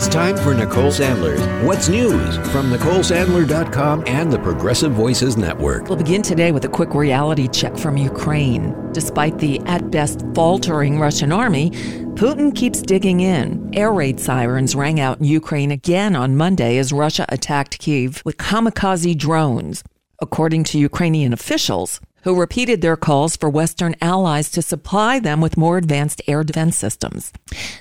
It's time for Nicole Sandler's What's News from NicoleSandler.com and the Progressive Voices Network. We'll begin today with a quick reality check from Ukraine. Despite the at best faltering Russian army, Putin keeps digging in. Air raid sirens rang out in Ukraine again on Monday as Russia attacked Kiev with kamikaze drones. According to Ukrainian officials, who repeated their calls for Western allies to supply them with more advanced air defense systems.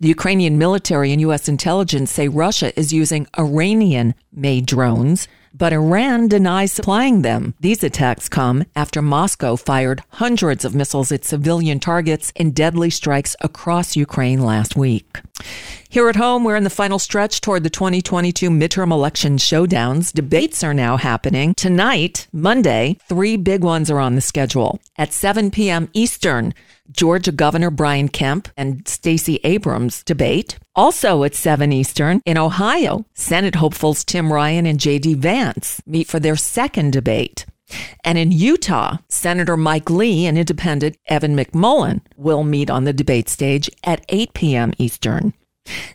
The Ukrainian military and U.S. intelligence say Russia is using Iranian made drones but Iran denies supplying them. These attacks come after Moscow fired hundreds of missiles at civilian targets in deadly strikes across Ukraine last week. Here at home, we're in the final stretch toward the 2022 midterm election showdowns. Debates are now happening. Tonight, Monday, three big ones are on the schedule. At 7 p.m. Eastern, Georgia Governor Brian Kemp and Stacey Abrams debate. Also at 7 Eastern, in Ohio, Senate hopefuls Tim Ryan and J.D. Vance meet for their second debate. And in Utah, Senator Mike Lee and Independent Evan McMullin will meet on the debate stage at 8 p.m. Eastern.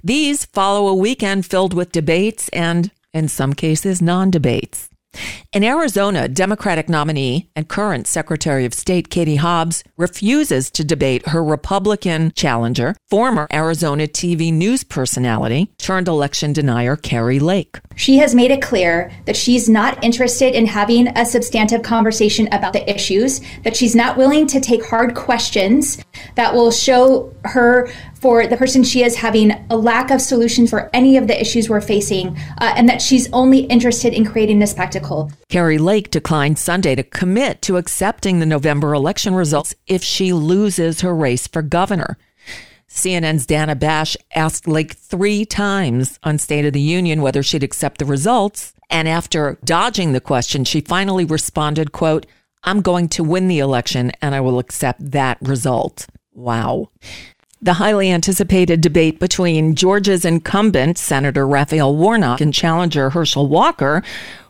These follow a weekend filled with debates and, in some cases, non debates. In Arizona, Democratic nominee and current Secretary of State Katie Hobbs refuses to debate her Republican challenger, former Arizona TV news personality turned election denier Kari Lake. She has made it clear that she's not interested in having a substantive conversation about the issues, that she's not willing to take hard questions that will show her for the person she is having a lack of solutions for any of the issues we're facing, uh, and that she's only interested in creating a spectacle. Kari Lake declined Sunday to commit to accepting the November election results if she loses her race for governor. CNN's Dana Bash asked Lake three times on State of the Union whether she'd accept the results. And after dodging the question, she finally responded, quote, I'm going to win the election and I will accept that result. Wow. The highly anticipated debate between Georgia's incumbent, Senator Raphael Warnock, and challenger Herschel Walker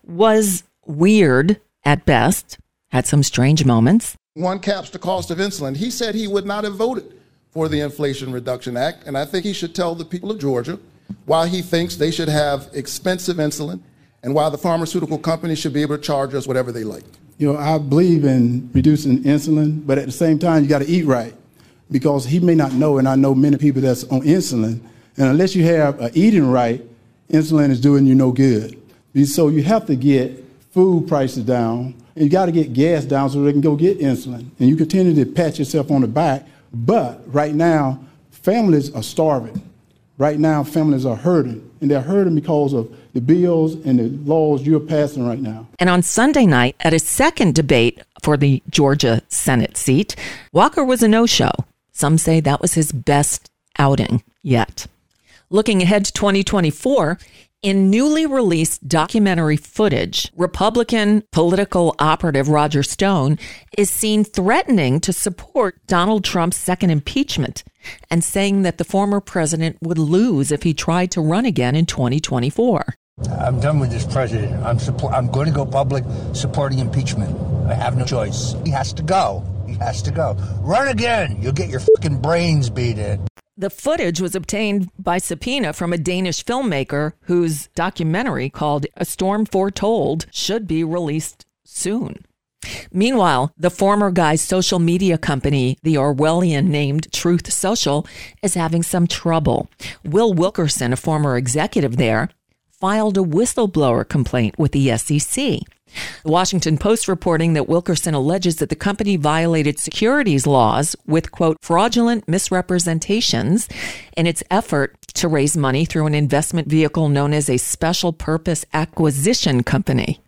was weird at best, had some strange moments. One caps the cost of insulin. He said he would not have voted for the Inflation Reduction Act, and I think he should tell the people of Georgia why he thinks they should have expensive insulin and why the pharmaceutical companies should be able to charge us whatever they like. You know, I believe in reducing insulin, but at the same time, you got to eat right because he may not know, and I know many people that's on insulin, and unless you have uh, eating right, insulin is doing you no good. So you have to get food prices down, and you got to get gas down so they can go get insulin. And you continue to pat yourself on the back, but right now, families are starving. Right now, families are hurting, and they're hurting because of the bills and the laws you're passing right now. And on Sunday night, at a second debate for the Georgia Senate seat, Walker was a no show. Some say that was his best outing yet. Looking ahead to 2024, in newly released documentary footage, Republican political operative Roger Stone is seen threatening to support Donald Trump's second impeachment and saying that the former president would lose if he tried to run again in 2024. I'm done with this president. I'm support, I'm going to go public supporting impeachment. I have no choice. He has to go. He has to go. Run again. You'll get your fucking brains beat in. The footage was obtained by subpoena from a Danish filmmaker whose documentary called A Storm Foretold should be released soon. Meanwhile, the former guy's social media company, the Orwellian named Truth Social, is having some trouble. Will Wilkerson, a former executive there, filed a whistleblower complaint with the SEC. The Washington Post reporting that Wilkerson alleges that the company violated securities laws with, quote, fraudulent misrepresentations in its effort to raise money through an investment vehicle known as a special purpose acquisition company.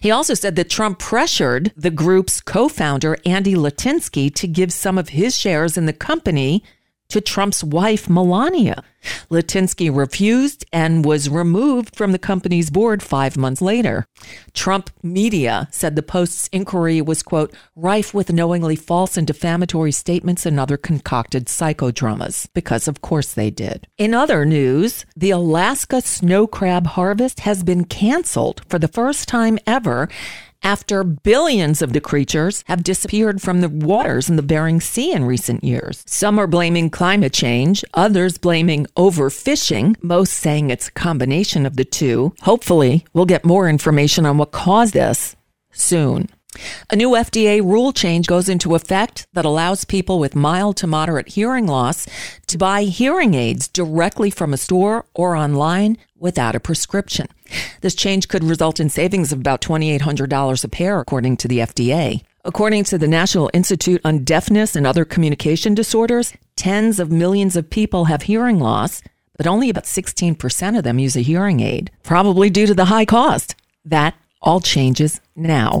He also said that Trump pressured the group's co founder, Andy Litinsky, to give some of his shares in the company to Trump's wife, Melania. Litinsky refused and was removed from the company's board five months later. Trump media said the Post's inquiry was, quote, rife with knowingly false and defamatory statements and other concocted psychodramas, because of course they did. In other news, the Alaska snow crab harvest has been canceled for the first time ever after billions of the creatures have disappeared from the waters in the Bering Sea in recent years. Some are blaming climate change, others blaming overfishing, most saying it's a combination of the two. Hopefully, we'll get more information on what caused this soon. A new FDA rule change goes into effect that allows people with mild to moderate hearing loss to buy hearing aids directly from a store or online without a prescription. This change could result in savings of about $2,800 a pair, according to the FDA. According to the National Institute on Deafness and Other Communication Disorders, tens of millions of people have hearing loss, but only about 16% of them use a hearing aid, probably due to the high cost. That all changes now.